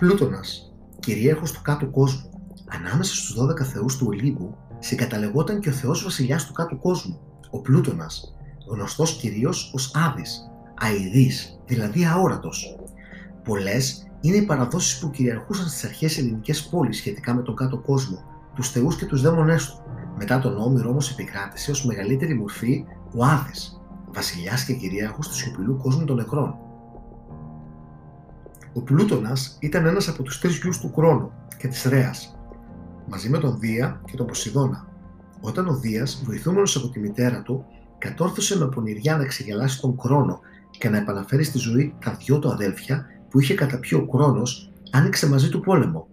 Πλούτονας, κυρίαρχος του κάτω κόσμου, ανάμεσα στους 12 θεούς του Ολύμπου, συγκαταλεγόταν και ο θεός βασιλιάς του κάτω κόσμου, ο Πλούτονας, γνωστός κυρίως ως Άδης, αηδής, δηλαδή αόρατος. Πολλές είναι οι παραδόσεις που κυριαρχούσαν στις αρχές ελληνικές πόλεις σχετικά με τον κάτω κόσμο, τους θεούς και τους δαίμονές του. Μετά τον Όμηρο όμως επικράτησε ως μεγαλύτερη μορφή ο Άδης, βασιλιάς και κυρίαρχος του σιωπηλού κόσμου των νεκρών. Ο Πλούτονας ήταν ένας από τους τρεις γιους του Κρόνου και της Ρέας, μαζί με τον Δία και τον Ποσειδώνα. Όταν ο Δίας, βοηθούμενος από τη μητέρα του, κατόρθωσε με πονηριά να ξεγελάσει τον Κρόνο και να επαναφέρει στη ζωή τα δυο του αδέλφια που είχε καταπιεί ο Κρόνος, άνοιξε μαζί του πόλεμο.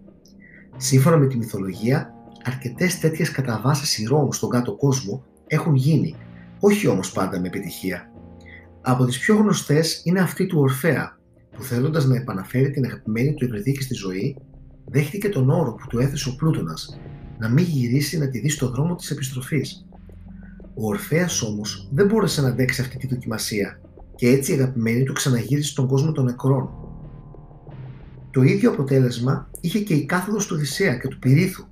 Σύμφωνα με τη μυθολογία, αρκετές τέτοιες καταβάσεις ηρώων στον κάτω κόσμο έχουν γίνει, όχι όμως πάντα με επιτυχία. Από τις πιο γνωστές είναι αυτή του Ορφέα, που θέλοντας να επαναφέρει την αγαπημένη του Ευρυδίκη στη ζωή, δέχτηκε τον όρο που του έθεσε ο Πλούτονα να μην γυρίσει να τη δει στο δρόμο της επιστροφής. Ο Ορφέας όμως δεν μπόρεσε να αντέξει αυτή τη δοκιμασία και έτσι η αγαπημένη του ξαναγύρισε στον κόσμο των νεκρών. Το ίδιο αποτέλεσμα είχε και η κάθοδος του Οδυσσέα και του Πυρίθου,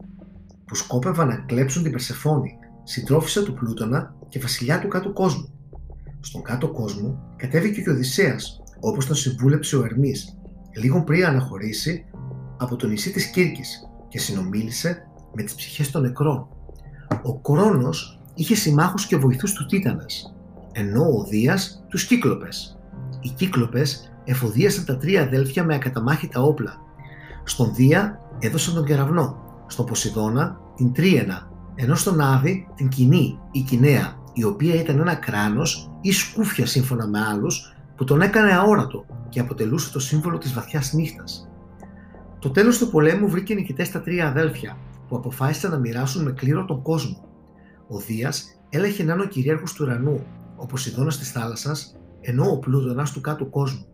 που σκόπευαν να κλέψουν την Περσεφόνη, συντρόφισσα του Πλούτονα και βασιλιά του κάτω κόσμου. Στον κάτω κόσμο κατέβηκε και ο Οδυσσέας, όπως τον συμβούλεψε ο Ερμής, λίγο πριν αναχωρήσει από το νησί της Κύρκης και συνομίλησε με τις ψυχές των νεκρών. Ο Κρόνος είχε συμμάχους και βοηθούς του Τίτανας, ενώ ο Δίας τους Κύκλοπες. Οι Κύκλοπες εφοδίασαν τα τρία αδέλφια με ακαταμάχητα όπλα. Στον Δία έδωσαν τον κεραυνό, στον Ποσειδώνα την Τρίενα, ενώ στον Άδη την Κοινή ή Κοινέα, η οποία ήταν ένα κράνος ή σκούφια σύμφωνα με άλλους που τον έκανε αόρατο και αποτελούσε το σύμβολο της βαθιάς νύχτας. Το τέλος του πολέμου βρήκε νικητές τα τρία αδέλφια που αποφάσισαν να μοιράσουν με κλήρο τον κόσμο. Ο Δίας έλεγχε να είναι ο κυρίαρχος του ουρανού, ο Ποσειδώνας της θάλασσας, ενώ ο Πλούτονας του κάτω κόσμου.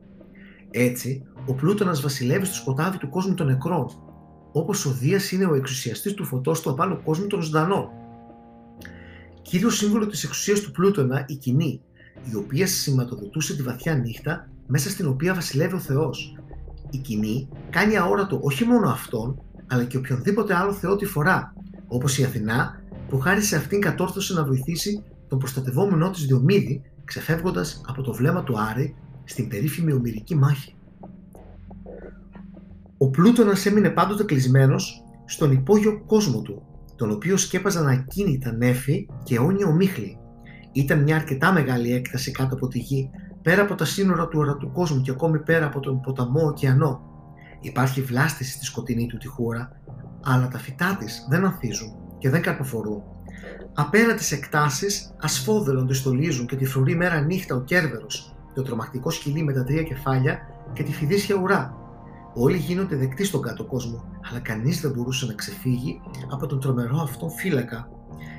Έτσι, ο Πλούτονας βασιλεύει στο σκοτάδι του κόσμου των νεκρών, όπως ο Δίας είναι ο εξουσιαστής του φωτός του απάνω κόσμου των ζωντανών. Κύριο σύμβολο της εξουσίας του Πλούτονα η κοινή, η οποία σηματοδοτούσε τη βαθιά νύχτα μέσα στην οποία βασιλεύει ο Θεός. Η κοινή κάνει αόρατο όχι μόνο αυτόν, αλλά και οποιονδήποτε άλλο θεό τη φορά, όπως η Αθηνά που χάρη σε αυτήν κατόρθωσε να βοηθήσει τον προστατευόμενό της Διομήδη ξεφεύγοντας από το βλέμμα του Άρη στην περίφημη ομυρική μάχη. Ο Πλούτονας έμεινε πάντοτε κλεισμένος στον υπόγειο κόσμο του, τον οποίο σκέπαζαν ακίνητα νέφη και αιώνια ομίχλη. Ήταν μια αρκετά μεγάλη έκταση κάτω από τη γη, πέρα από τα σύνορα του ορατού κόσμου και ακόμη πέρα από τον ποταμό ωκεανό. Υπάρχει βλάστηση στη σκοτεινή του τη χώρα, αλλά τα φυτά της δεν ανθίζουν και δεν καρποφορούν. Απέρα τι εκτάσεις, ασφόδελον τη στολίζουν και τη φρουρεί μέρα νύχτα ο Κέρβερος, το τρομακτικό σκυλί με τα τρία κεφάλια και τη φιδίσια ουρά, Όλοι γίνονται δεκτοί στον κάτω κόσμο, αλλά κανείς δεν μπορούσε να ξεφύγει από τον τρομερό αυτόν φύλακα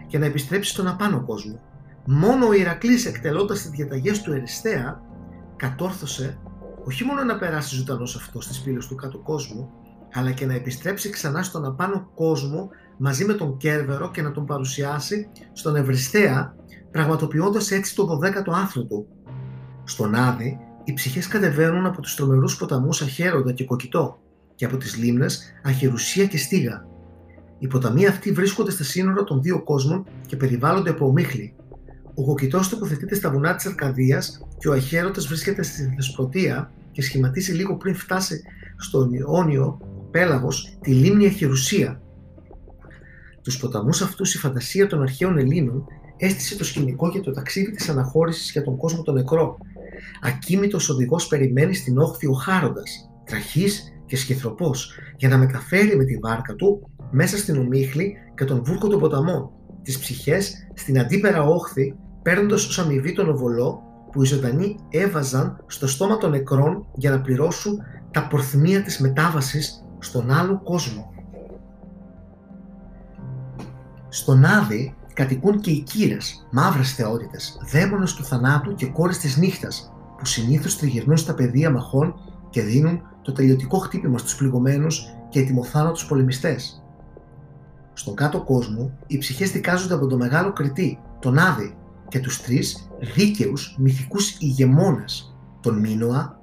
και να επιστρέψει στον απάνω κόσμο. Μόνο ο Ηρακλής εκτελώντας τις διαταγές του Εριστέα κατόρθωσε όχι μόνο να περάσει ζωντανός αυτός στις πύλες του κάτω κόσμου, αλλά και να επιστρέψει ξανά στον απάνω κόσμο μαζί με τον Κέρβερο και να τον παρουσιάσει στον Ευρυστέα, πραγματοποιώντας έτσι το 12ο άθρο του. Στον Άδη οι ψυχές κατεβαίνουν από τους τρομερούς ποταμούς Αχέροντα και Κοκκιτό και από τις λίμνες Αχερουσία και Στίγα. Οι ποταμοί αυτοί βρίσκονται στα σύνορα των δύο κόσμων και περιβάλλονται από ομίχλη. Ο Κοκκιτό τοποθετείται στα βουνά της Αρκαδίας και ο Αχέρωτα βρίσκεται στη Δεσποτεία και σχηματίζει λίγο πριν φτάσει στον Ιόνιο πέλαγος τη λίμνη Αχερουσία. Τους ποταμούς αυτούς η φαντασία των αρχαίων Ελλήνων έστησε το σκηνικό για το ταξίδι της αναχώρησης για τον κόσμο των νεκρό Ακίμητος οδηγός περιμένει στην όχθη ο Χάροντας, τραχής και σκυθροπός, για να μεταφέρει με τη βάρκα του μέσα στην ομίχλη και τον βούρκο των ποταμών, τις ψυχές στην αντίπερα όχθη, παίρνοντας ως αμοιβή τον οβολό που οι ζωντανοί έβαζαν στο στόμα των νεκρών για να πληρώσουν τα πορθμία της μετάβασης στον άλλο κόσμο. Στον Άδη κατοικούν και οι κύρες, μαύρες θεότητες, δαίμονες του θανάτου και κόρες της νύχτας, που συνήθως τριγυρνούν στα πεδία μαχών και δίνουν το τελειωτικό χτύπημα στους πληγωμένους και ετοιμοθάνατου πολεμιστές. Στον κάτω κόσμο, οι ψυχές δικάζονται από τον μεγάλο κριτή, τον Άδη, και τους τρεις δίκαιους μυθικούς ηγεμόνες, τον Μίνωα,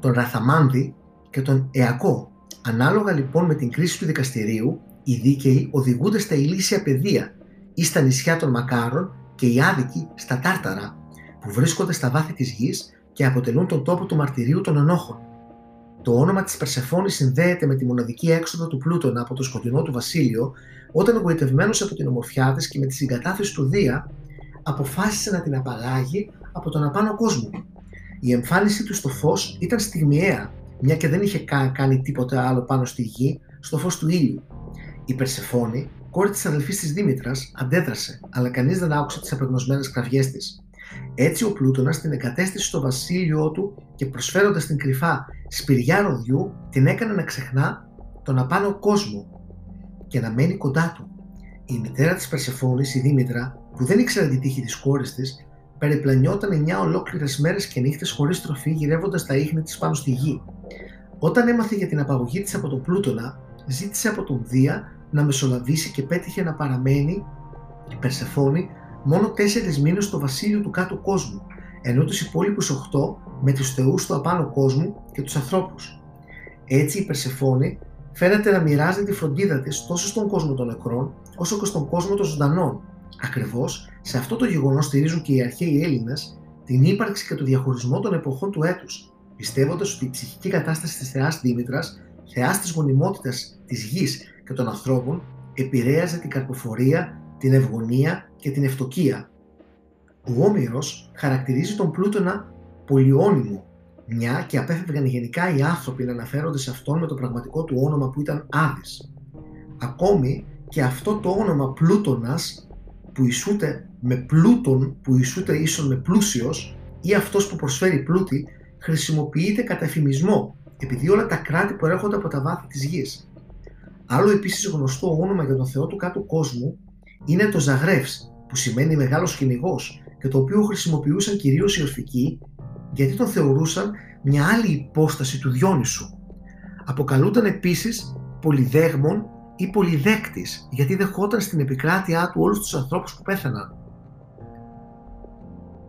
τον Ραθαμάνδη και τον Εακό, Ανάλογα λοιπόν με την κρίση του δικαστηρίου, οι δίκαιοι οδηγούνται στα ηλίσια πεδία ή στα νησιά των Μακάρων και οι άδικοι στα Τάρταρα, που βρίσκονται στα βάθη της γης και αποτελούν τον τόπο του μαρτυρίου των ενόχων. Το όνομα της Περσεφόνης συνδέεται με τη μοναδική έξοδο του Πλούτονα από το σκοτεινό του βασίλειο, όταν εγωιτευμένος από την ομορφιά της και με τη συγκατάθεση του Δία, αποφάσισε να την απαγάγει από τον απάνω κόσμο. Η εμφάνισή του στο φως ήταν στιγμιαία, μια και δεν είχε κάνει τίποτα άλλο πάνω στη γη, στο φως του ήλιου. Η Περσεφόνη, κόρη της αδελφής της Δήμητρας, αντέδρασε, αλλά κανείς δεν άκουσε τις απεγνωσμένες κραυγές της. Έτσι ο Πλούτονα την εγκατέστησε στο βασίλειό του και προσφέροντας την κρυφά σπηριά ροδιού, την έκανε να ξεχνά τον απάνω κόσμο και να μένει κοντά του. Η μητέρα της Περσεφόνης, η Δήμητρα, που δεν ήξερε τη τύχη της κόρης της, περιπλανιόταν 9 ολόκληρες μέρες και νύχτες χωρίς τροφή, γυρεύοντας τα ίχνη της πάνω στη γη. Όταν έμαθε για την απαγωγή της από τον Πλούτονα, ζήτησε από τον Δία να μεσολαβήσει και πέτυχε να παραμένει η Περσεφόνη μόνο τέσσερις μήνες στο βασίλειο του κάτω κόσμου, ενώ τους υπόλοιπους 8 με τους θεούς του απάνω κόσμου και τους ανθρώπους. Έτσι η Περσεφόνη φαίνεται να μοιράζει τη φροντίδα της τόσο στον κόσμο των νεκρών όσο και στον κόσμο των ζωντανών. Ακριβώς σε αυτό το γεγονός στηρίζουν και οι αρχαίοι Έλληνες την ύπαρξη και το διαχωρισμό των εποχών του έτους, πιστεύοντας ότι η ψυχική κατάσταση της Θεάς Δήμητρας, Θεάς της γονιμότητας της γης και των ανθρώπων, επηρέαζε την καρποφορία, την ευγονία και την ευτοκία. Ο Όμηρος χαρακτηρίζει τον Πλούτονα πολυόνυμο, μια και απέφευγαν γενικά οι άνθρωποι να αναφέρονται σε αυτόν με το πραγματικό του όνομα που ήταν Άδης. Ακόμη και αυτό το όνομα Πλούτονας που ισούται με πλούτον που ισούται ίσον με πλούσιος ή αυτός που προσφέρει πλούτη χρησιμοποιείται κατά εφημισμό επειδή όλα τα κράτη προέρχονται από τα βάθη της γης. Άλλο επίσης γνωστό όνομα για τον θεό του κάτω κόσμου είναι το Ζαγρεύς που σημαίνει μεγάλος κυνηγός και το οποίο χρησιμοποιούσαν κυρίως οι ορφικοί γιατί τον θεωρούσαν μια άλλη υπόσταση του Διόνυσου. Αποκαλούνταν επίσης πολυδέγμων ή πολυδέκτης γιατί δεχόταν στην επικράτειά του όλους τους ανθρώπους που πέθαναν.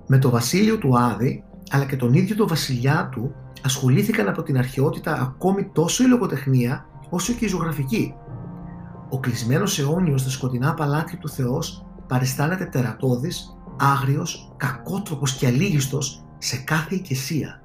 Με το βασίλειο του Άδη αλλά και τον ίδιο το βασιλιά του ασχολήθηκαν από την αρχαιότητα ακόμη τόσο η λογοτεχνία όσο και η ζωγραφική. Ο κλεισμένος αιώνιος στα σκοτεινά παλάτια του Θεός παριστάνεται τερατώδης, άγριος, κακότροπος και αλήγιστος σε κάθε οικεσία.